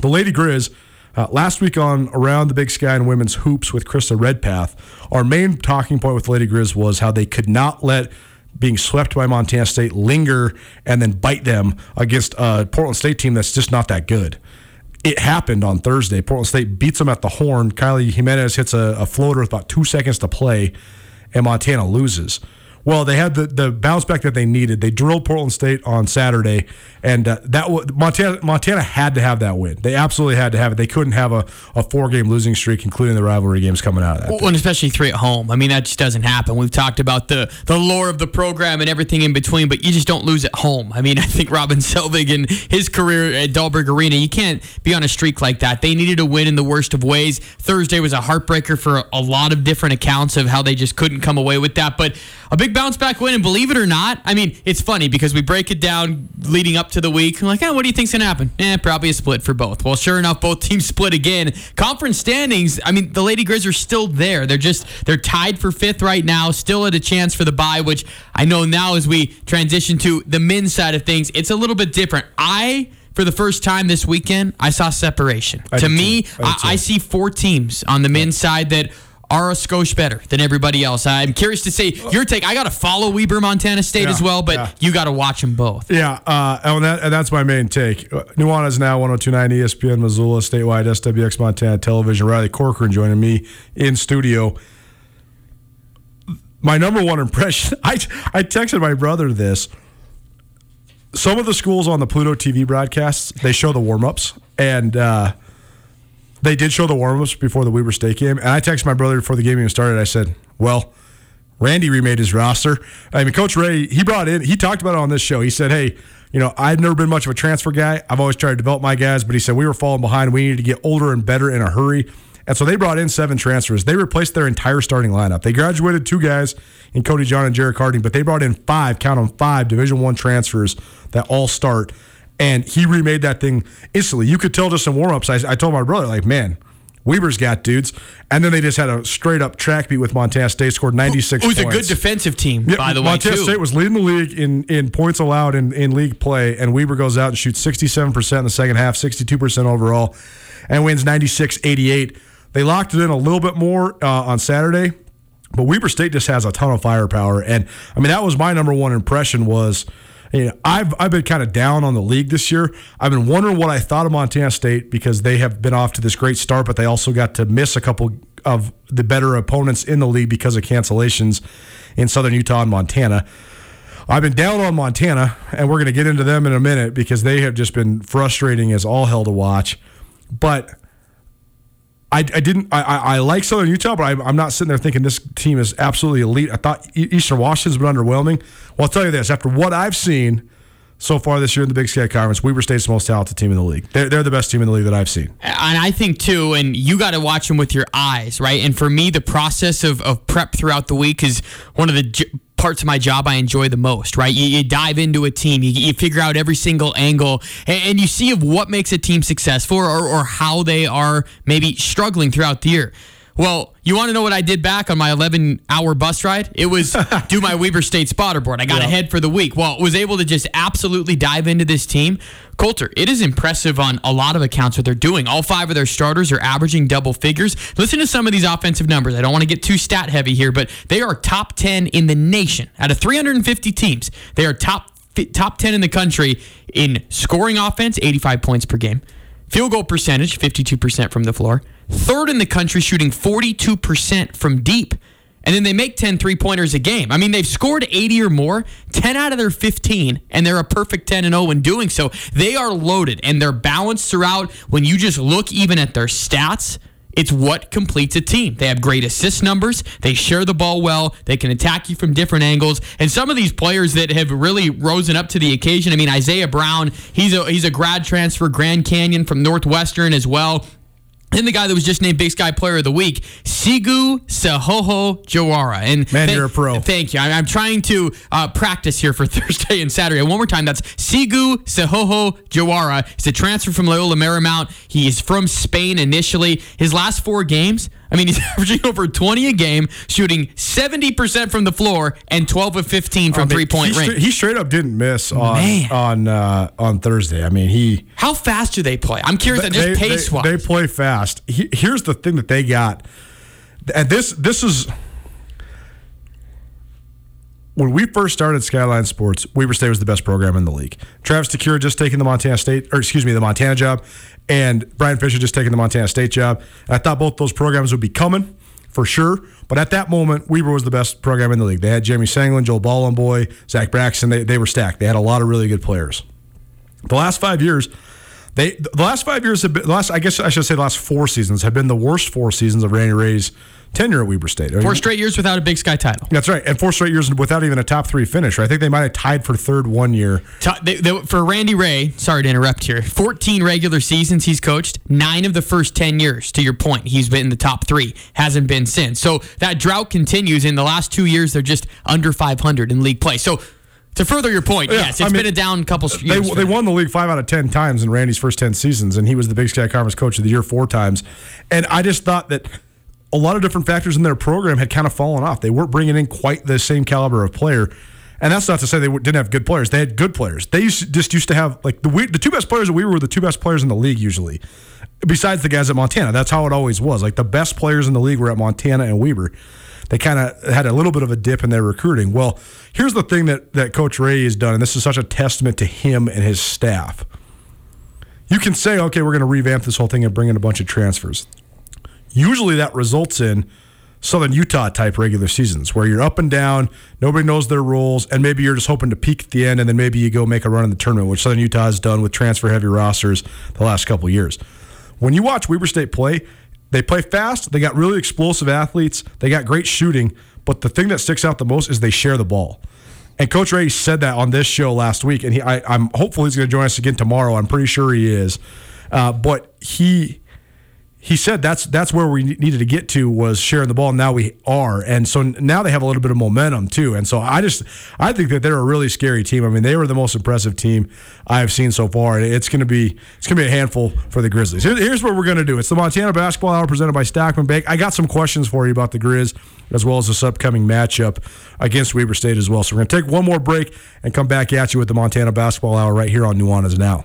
The Lady Grizz, uh, last week on Around the Big Sky and Women's Hoops with Krista Redpath, our main talking point with Lady Grizz was how they could not let being swept by Montana State linger and then bite them against a Portland State team that's just not that good. It happened on Thursday. Portland State beats them at the horn. Kylie Jimenez hits a, a floater with about two seconds to play, and Montana loses. Well, they had the, the bounce back that they needed. They drilled Portland State on Saturday, and uh, that wa- Montana Montana had to have that win. They absolutely had to have it. They couldn't have a, a four game losing streak, including the rivalry games coming out of that. Well, and especially three at home. I mean, that just doesn't happen. We've talked about the the lore of the program and everything in between, but you just don't lose at home. I mean, I think Robin Selvig and his career at Dahlberg Arena, you can't be on a streak like that. They needed a win in the worst of ways. Thursday was a heartbreaker for a lot of different accounts of how they just couldn't come away with that. But a big bounce back win, and believe it or not, I mean, it's funny because we break it down leading up to the week. I'm like, oh, what do you think's gonna happen? Eh, probably a split for both. Well, sure enough, both teams split again. Conference standings, I mean, the Lady Grizz are still there. They're just they're tied for fifth right now, still at a chance for the bye, which I know now as we transition to the men's side of things, it's a little bit different. I for the first time this weekend, I saw separation. I to me. I I. I see four teams on the men's side that are a skosh better than everybody else. I'm curious to see your take. I got to follow Weber Montana State Yeah, as well, but yeah. you got to watch them both. Yeah, uh, and, that, and that's my main take. Nuanez now 1029 ESPN Missoula, statewide SWX Montana Television. Riley Corcoran joining me in studio. My number one impression, I, I texted my brother this. Some of the schools on the Pluto TV broadcasts, they show the warm ups, and uh, they did show the warm ups before the Weber State game. And I texted my brother before the game even started. I said, Well, Randy remade his roster. I mean, Coach Rahe, he brought in, he talked about it on this show. He said, hey, you know, I've never been much of a transfer guy. I've always tried to develop my guys, but he said we were falling behind. We needed to get older and better in a hurry. And so they brought in seven transfers. They replaced their entire starting lineup. They graduated two guys in Cody John and Jerrick Harding, but they brought in five, count them five Division One transfers that all start. And he remade that thing instantly. You could tell just in warm ups. I, I told my brother, like, man, Weber's got dudes, and then they just had a straight up track beat with Montana State. Scored 96. It was a good defensive team, Yeah, by the way, Montana. State was leading the league in, in points allowed in, in league play, and Weber goes out and shoots 67% in the second half, 62% overall, and wins 96 88. They locked it in a little bit more uh, on Saturday, but Weber State just has a ton of firepower. And I mean, that was my number one impression was. I've I've been kind of down on the league this year. I've been wondering what I thought of Montana State because they have been off to this great start, but they also got to miss a couple of the better opponents in the league because of cancellations in Southern Utah and Montana. I've been down on Montana, and we're going to get into them in a minute because they have just been frustrating as all hell to watch. But I, I didn't. I, I, like Southern Utah, but I, I'm not sitting there thinking this team is absolutely elite. I thought Eastern Washington's been underwhelming. Well, I'll tell you this: after what I've seen so far this year in the Big Sky Conference, Weber State's the most talented team in the league. They're, they're the best team in the league that I've seen. And I think too, and you got to watch them with your eyes, right? And for me, the process of, of prep throughout the week is one of the j- parts of my job I enjoy the most, right? You, you dive into a team, you, you figure out every single angle, and, and you see of what makes a team successful or, or how they are maybe struggling throughout the year. Well, you want to know what I did back on my 11 hour bus ride? It was do my Weber State spotter board. I got ahead for the week. Well, was able to just absolutely dive into this team. Colter, it is impressive on a lot of accounts what they're doing. All five of their starters are averaging double figures. Listen to some of these offensive numbers. I don't want to get too stat heavy here, but they are top 10 in the nation. Out of 350 teams, they are top top 10 in the country in scoring offense, 85 points per game. Field goal percentage, 52% from the floor. Third in the country, shooting 42% from deep. And then they make 10 three pointers a game. I mean, they've scored 80 or more, 10 out of their 15, and they're a perfect 10 and 0 in doing so. They are loaded and they're balanced throughout. When you just look even at their stats, it's what completes a team. They have great assist numbers. They share the ball well. They can attack you from different angles. And some of these players that have really risen up to the occasion. I mean, Isaiah Brown, he's a he's a grad transfer, Grand Canyon from Northwestern as well. And the guy that was just named Big Sky Player of the Week, Seikou Sisoho Jawara. And Man, thank- you're a pro. Thank you. I'm, I'm trying to uh, practice here for Thursday and Saturday. One more time. That's Seikou Sisoho Jawara. He's a transfer from Loyola Marymount. He is from Spain initially. His last four games, I mean, he's averaging over 20 a game, shooting 70% from the floor and 12 of 15 from I mean, three point he range. straight, he straight up didn't miss on Man. on uh, on Thursday. I mean, he How fast do they play? I'm curious. just they, pace they, wise. they play fast. He, here's the thing that they got, and this this is when we first started Skyline Sports. Weber State was the best program in the league. Travis DeCuire just taking the Montana State, or excuse me, the Montana job, and Brian Fisher just taking the Montana State job. I thought both those programs would be coming for sure. But at that moment, Weber was the best program in the league. They had Jeremy Senglin, Joel Bolomboy, Zach Braxton. They, they were stacked. They had a lot of really good players. The last five years, they the last five years have been the last. I guess I should say the last four seasons have been the worst four seasons of Randy Rahe's tenure at Weber State. Four straight years without a Big Sky title. That's right, and four straight years without even a top three finish. Right? I think they might have tied for third one year. They- they- for Randy Rahe, sorry to interrupt here, 14 regular seasons he's coached, nine of the first 10 years, to your point, he's been in the top three, hasn't been since. So that drought continues. In the last two years, they're just under 500 in league play. So to further your point, Yeah, yes, I it's mean, been a down couple They, years. for they won the league five out of ten times in Randy's first ten seasons, and he was the Big Sky Conference Coach of the Year four times. And I just thought that a lot of different factors in their program had kind of fallen off. They weren't bringing in quite the same caliber of player. And that's not to say they didn't have good players. They had good players. They used, just used to have like the the two best players that we were the two best players in the league usually. Besides the guys at Montana, that's how it always was. Like the best players in the league were at Montana and Weber. They kind of had a little bit of a dip in their recruiting. Well, here's the thing that that Coach Rahe has done, and this is such a testament to him and his staff. You can say, okay, we're going to revamp this whole thing and bring in a bunch of transfers. Usually that results in Southern Utah type regular seasons where you're up and down, nobody knows their rules, and maybe you're just hoping to peak at the end and then maybe you go make a run in the tournament, which Southern Utah has done with transfer heavy rosters the last couple years. When you watch Weber State play, they play fast, they got really explosive athletes, they got great shooting, but the thing that sticks out the most is they share the ball. And Coach Rahe said that on this show last week, and he, I, I'm hopeful he's going to join us again tomorrow. I'm pretty sure he is. Uh, but he he said that's that's where we needed to get to was sharing the ball. And now we are, and so now they have a little bit of momentum too. And so I just I think that they're a really scary team. I mean, they were the most impressive team I have seen so far. And it's going to be it's going to be a handful for the Grizzlies. Here's what we're going to do. It's the Montana Basketball Hour presented by Stockman Bank. I got some questions for you about the Grizz as well as this upcoming matchup against Weber State as well. So we're going to take one more break and come back at you with the Montana Basketball Hour right here on Nuanez Now.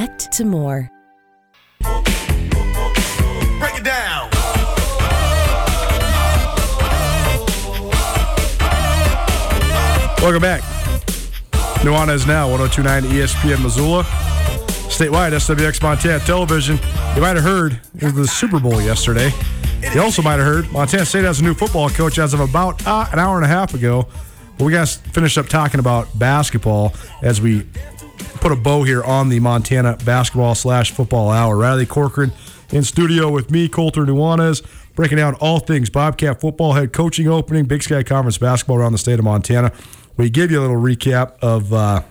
to more. Break it down. Welcome back. Nuanez Now, 1029 ESPN Missoula. Statewide, SWX Montana Television. You might have heard it was the Super Bowl yesterday. You also might have heard Montana State has a new football coach as of about uh, an hour and a half ago. But we got to finish up talking about basketball as we put a bow here on the Montana basketball slash football hour. Riley Corcoran in studio with me, Colter Nuanez, breaking down all things Bobcat football head coaching opening, Big Sky Conference basketball around the state of Montana. We give you a little recap of uh,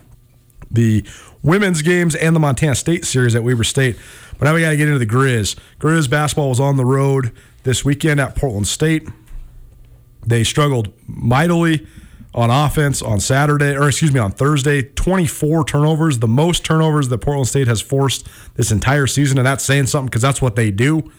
the women's games and the Montana State series at Weber State. But now we got to get into the Grizz. Grizz basketball was on the road this weekend at Portland State. They struggled mightily on offense on Saturday, or excuse me, on Thursday. 24 turnovers, the most turnovers that Portland State has forced this entire season. And that's saying something because that's what they do.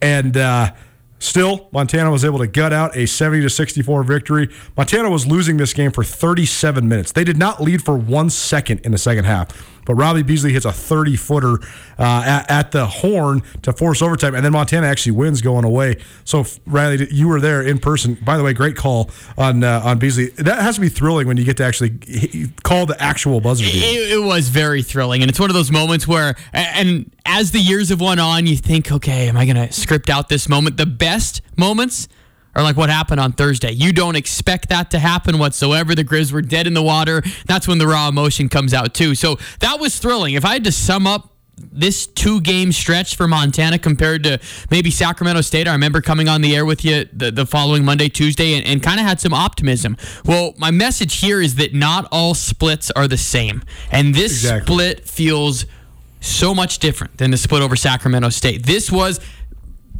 And uh, still, Montana was able to gut out a 70 to 64 victory. Montana was losing this game for 37 minutes. They did not lead for one second in the second half. But Robbie Beasley hits a 30 footer uh, at, at the horn to force overtime, and then Montana actually wins going away. So Riley, you were there in person. By the way, great call on uh, on Beasley. That has to be thrilling when you get to actually call the actual buzzer. It, it was very thrilling, and it's one of those moments where, and as the years have went on, you think, okay, am I going to script out this moment? The best moments are like what happened on Thursday. You don't expect that to happen whatsoever. The Grizz were dead in the water. That's when the raw emotion comes out too. So that was thrilling. If I had to sum up this two game stretch for Montana compared to maybe Sacramento State. I remember coming on the air with you the, the following Monday, Tuesday, and, and kind of had some optimism. Well, my message here is that not all splits are the same. And this Exactly. split feels so much different than the split over Sacramento State. This was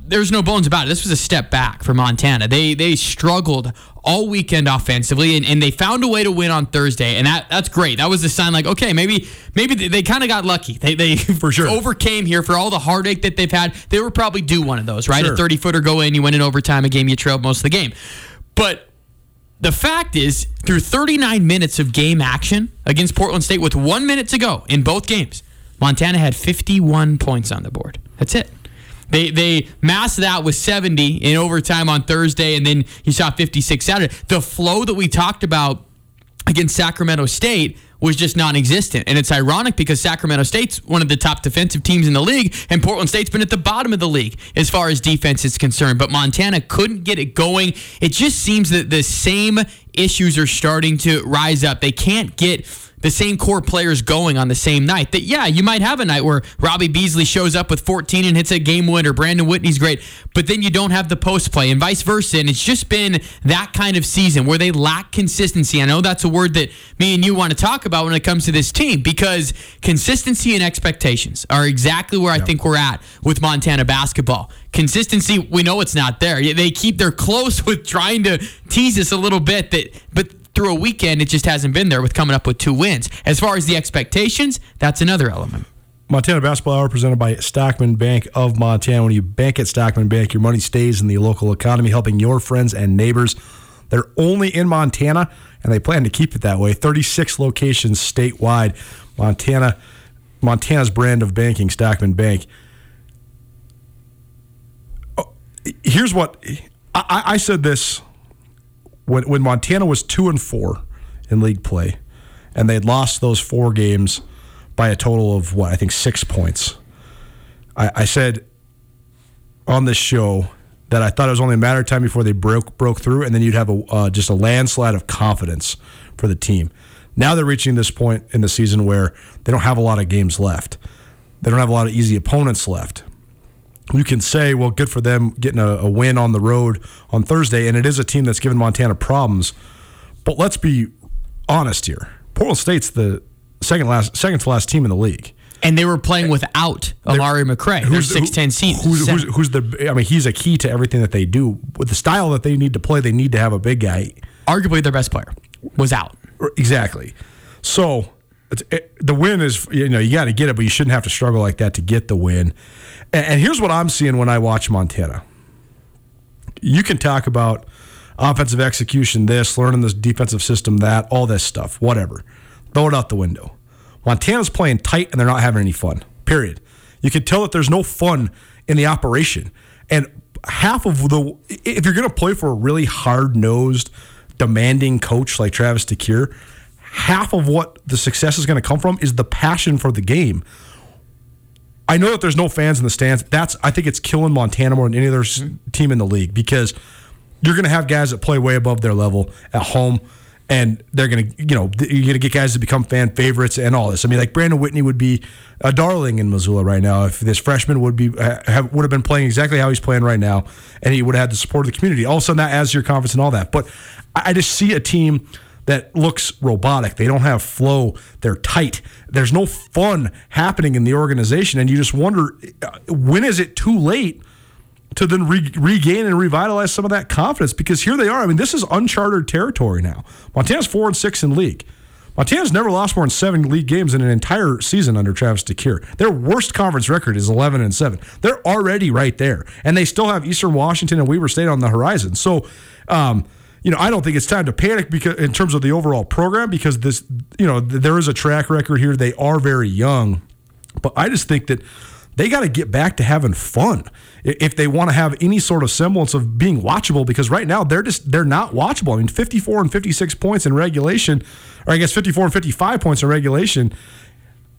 there's no bones about it. This was a step back for Montana. They they struggled all weekend offensively, and, and they found a way to win on Thursday, and that that's great. That was the sign, like okay, maybe maybe they, they kind of got lucky. They they for sure. overcame here for all the heartache that they've had. They were probably due one of those, right? Sure. A 30 footer go in, you win in overtime, a game you trailed most of the game, but. The fact is, through 39 minutes of game action against Portland State with one minute to go in both games, Montana had 51 points on the board. That's it. They they masked that with 70 in overtime on Thursday, and then you saw 56 Saturday. The flow that we talked about against Sacramento State was just non-existent. And it's ironic because Sacramento State's one of the top defensive teams in the league, and Portland State's been at the bottom of the league as far as defense is concerned. But Montana couldn't get it going. It just seems that the same issues are starting to rise up. They can't get the same core players going on the same night. That yeah, you might have a night where Robbie Beasley shows up with 14 and hits a game winner. Brandon Whitney's great, but then you don't have the post play and vice versa. And it's just been that kind of season where they lack consistency. I know that's a word that me and you want to talk about when it comes to this team because consistency and expectations are exactly where I think we're at with Montana basketball. Consistency, we know it's not there. They keep they're close with trying to tease us a little bit that but through a weekend, it just hasn't been there with coming up with two wins. As far as the expectations, that's another element. Montana Basketball Hour presented by Stockman Bank of Montana. When you bank at Stockman Bank, your money stays in the local economy, helping your friends and neighbors. They're only in Montana, and they plan to keep it that way. 36 locations statewide. Montana, Montana's brand of banking, Stockman Bank. Oh, Here's what I, I- I said this when when Montana was two and four in league play, and they'd lost those four games by a total of what I think six points. I, I said on this show that I thought it was only a matter of time before they broke broke through, and then you'd have a uh, just a landslide of confidence for the team. Now they're reaching this point in the season where they don't have a lot of games left. They don't have a lot of easy opponents left. You can say, well, good for them getting a, a win on the road on Thursday, and it is a team that's given Montana problems. But let's be honest here. Portland State's the second last, second to last team in the league. And they were playing without Amari McCray, six ten seat. Who's, who's, who's the? I mean, he's a key to everything that they do. With the style that they need to play, they need to have a big guy. arguably their best player was out. Exactly. So it's, it, the win is you know you got to get it, but you shouldn't have to struggle like that to get the win. And, here's what I'm seeing when I watch Montana. You can talk about offensive execution, this learning this defensive system, that all this stuff, whatever. Throw it out the window. Montana's playing tight and they're not having any fun. Period. You can tell that there's no fun in the operation. And half of the if you're going to play for a really hard nosed, demanding coach like Travis DeCuire, half of what the success is going to come from is the passion for the game. I know that there's no fans in the stands. That's I think it's killing Montana more than any other mm-hmm. team in the league because you're going to have guys that play way above their level at home, and they're going to you know you're going to get guys to become fan favorites and all this. I mean, like Brandon Whitney would be a darling in Missoula right now if this freshman would be have, would have been playing exactly how he's playing right now, and he would have had the support of the community. All of a sudden, that adds to your confidence and all that. But I, I just see a team that looks robotic. They don't have flow. They're tight. There's no fun happening in the organization, and you just wonder uh, when is it too late to then re- regain and revitalize some of that confidence? Because here they are. I mean, this is uncharted territory now. Montana's four and six in league. Montana's never lost more than seven league games in an entire season under Travis DeCuire. Their worst conference record is 11 and 7. They're already right there. And they still have Eastern Washington and Weber State on the horizon. So, um, you know, I don't think it's time to panic because in terms of the overall program because this, you know, there is a track record here. They are very young, but I just think that they got to get back to having fun if they want to have any sort of semblance of being watchable. Because right now they're just they're not watchable. I mean, 54 and 56 points in regulation, or I guess 54 and 55 points in regulation.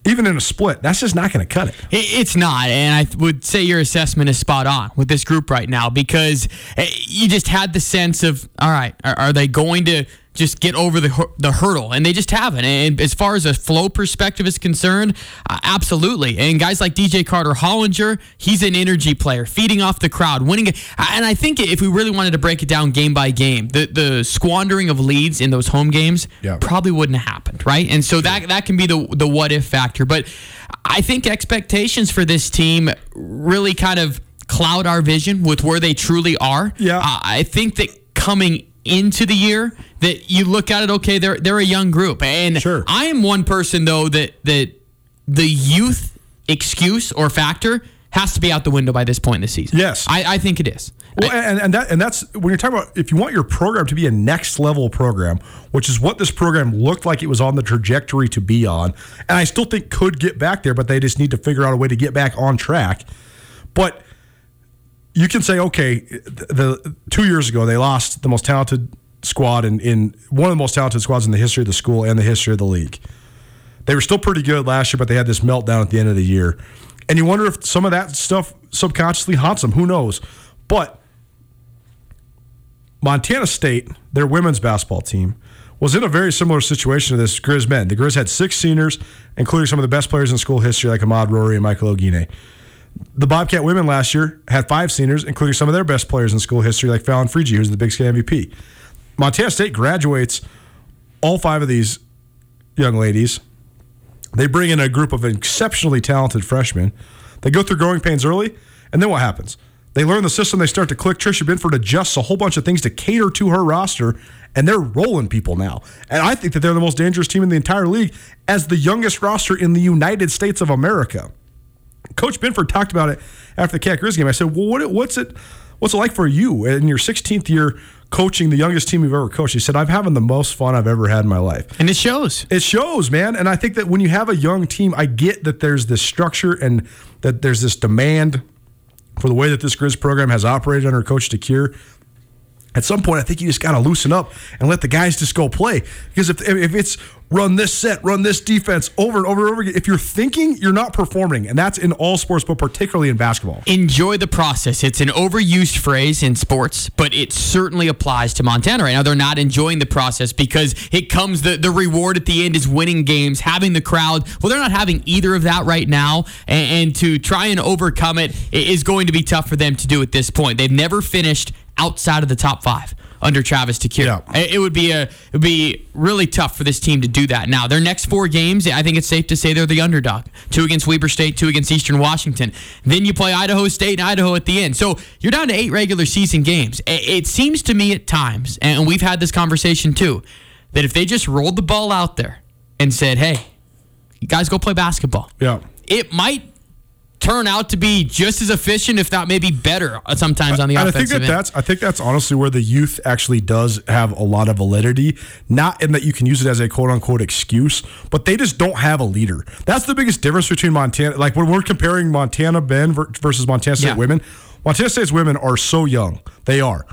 Even in a split, that's just not going to cut it. It- It's not, and I would say your assessment is spot on with this group right now because eh, you just had the sense of, all right, are they going to just get over the the hurdle? And they just haven't. And as far as a flow perspective is concerned, uh, absolutely. And guys like DJ Carter Hollinger, he's an energy player, feeding off the crowd, winning. it. And I think if we really wanted to break it down game by game, the the squandering of leads in those home games Yeah. probably wouldn't have happened, right? And so that that can be the the what if factor. But I think expectations for this team really kind of cloud our vision with where they truly are. Yeah. Uh, I think that coming into the year that you look at it okay they're they're a young group and Sure. I am one person though that that the youth excuse or factor has to be out the window by this point in the season. Yes. I, I think it is. Well, and, and that and that's when you're talking about if you want your program to be a next level program, which is what this program looked like it was on the trajectory to be on, and I still think could get back there, but they just need to figure out a way to get back on track. But you can say, okay, the, two years ago they lost the most talented squad in, in one of the most talented squads in the history of the school and the history of the league. They were still pretty good last year, but they had this meltdown at the end of the year. And you wonder if some of that stuff subconsciously haunts them. Who knows? But Montana State, their women's basketball team, was in a very similar situation to this Grizz men. The Grizz had six seniors, including some of the best players in school history, like Ahmaad Rorie and Michael Oguine. The Bobcat women last year had five seniors, including some of their best players in school history, like Fallyn Freije, who's the Big Sky MVP. Montana State graduates all five of these young ladies. They bring in a group of exceptionally talented freshmen. They go through growing pains early, and then what happens? They learn the system. They start to click. Trisha Binford adjusts a whole bunch of things to cater to her roster, and they're rolling people now. And I think that they're the most dangerous team in the entire league as the youngest roster in the United States of America. Coach Binford talked about it after the Cat Grizz game. I said, "Well, what, what's it? What's it like for you in your 16th year coaching the youngest team you've ever coached?" He said, "I'm having the most fun I've ever had in my life." And it shows. It shows, man. And I think that when you have a young team, I get that there's this structure and that there's this demand for the way that this Grizz program has operated under Coach DeCuire. At some point, I think you just got to loosen up and let the guys just go play. Because if, if it's run this set, run this defense over and over and over again, if you're thinking, you're not performing. And that's in all sports, but particularly in basketball. enjoy the process. It's an overused phrase in sports, but it certainly applies to Montana right now. They're not enjoying the process because it comes the the reward at the end is winning games, having the crowd. Well, they're not having either of that right now, and, and to try and overcome it is going to be tough for them to do at this point. They've never finished outside of the top five under Travis DeCuire. Yeah. It it would be a it would be really tough for this team to do that. Now, their next four games, I think it's safe to say they're the underdog. Two against Weber State, two against Eastern Washington. Then you play Idaho State and Idaho at the end. So you're down to eight regular season games. I- It seems to me at times, and we've had this conversation too, that if they just rolled the ball out there and said, "Hey, you guys go play basketball," Yeah. it might turn out to be just as efficient, if not maybe better, uh, sometimes on the And I offensive think that end. that's I think that's honestly where the youth actually does have a lot of validity. Not in that you can use it as a quote unquote excuse, but they just don't have a leader. That's the biggest difference between Montana. Like when we're comparing Montana Ben versus Montana State Yeah. women, Montana State's women are so young. They are.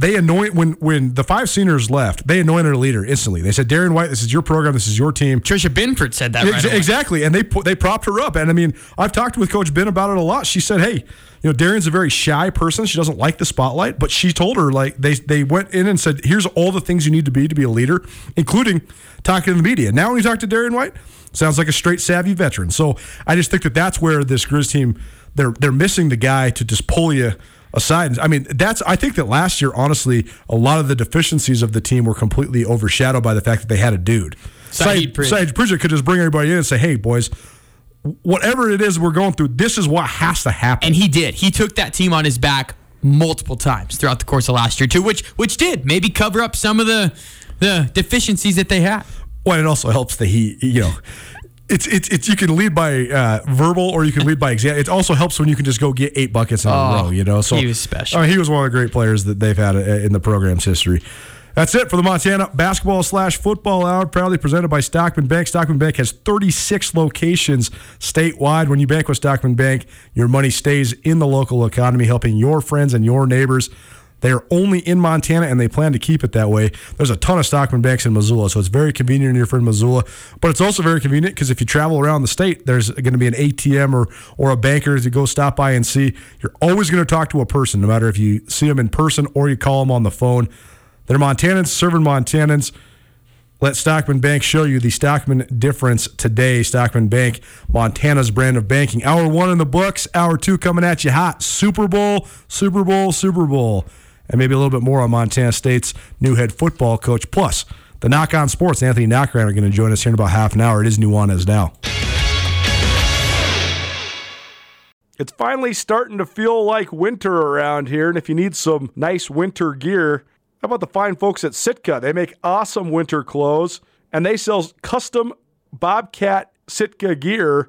They anoint when when the five seniors left. They anointed a leader instantly. They said, "Darian White, this is your program. This is your team." Trisha Binford said that right Ex- away. exactly, and they put they propped her up. And I mean, I've talked with Coach Ben about it a lot. She said, "Hey, you know, Darian's a very shy person. She doesn't like the spotlight." But she told her like they they went in and said, "Here's all the things you need to be to be a leader, including talking to the media." Now, when you talk to Darian White, sounds like a straight savvy veteran. So I just think that that's where this Grizz team they're they're missing the guy to just pull you aside. I mean, that's I think that last year, honestly, a lot of the deficiencies of the team were completely overshadowed by the fact that they had a dude. Sayeed Pridgett. Sayeed could just bring everybody in and say, "Hey, boys, whatever it is we're going through, this is what has to happen." and he did. He took that team on his back multiple times throughout the course of last year too, which which did maybe cover up some of the the deficiencies that they had. well, it also helps that he, you know. It's, it's, it's you can lead by uh, verbal or you can lead by example. It also helps when you can just go get eight buckets in a Oh, row, you know. So he was special. uh, he was one of the great players that they've had uh, in the program's history. That's it for the Montana basketball slash football hour, proudly presented by Stockman Bank. Stockman Bank has 36 locations statewide. When you bank with Stockman Bank, your money stays in the local economy, helping your friends and your neighbors. They are only in Montana and they plan to keep it that way. There's a ton of Stockman banks in Missoula, so it's very convenient if you're in Missoula. But it's also very convenient because if you travel around the state, there's going to be an ATM or, or a banker to go stop by and see. You're always going to talk to a person, no matter if you see them in person or you call them on the phone. They're Montanans serving Montanans. Let Stockman Bank show you the Stockman difference today. Stockman Bank, Montana's brand of banking. Hour one in the books. Hour two coming at you hot. Super Bowl, Super Bowl, Super Bowl. And maybe a little bit more on Montana State's new head football coach. Plus, the Knock on Sports, Anthony Knockran are going to join us here in about half an hour. It is Nuanez now. It's finally starting to feel like winter around here, and if you need some nice winter gear, how about the fine folks at Sitka? They make awesome winter clothes, and they sell custom Bobcat Sitka gear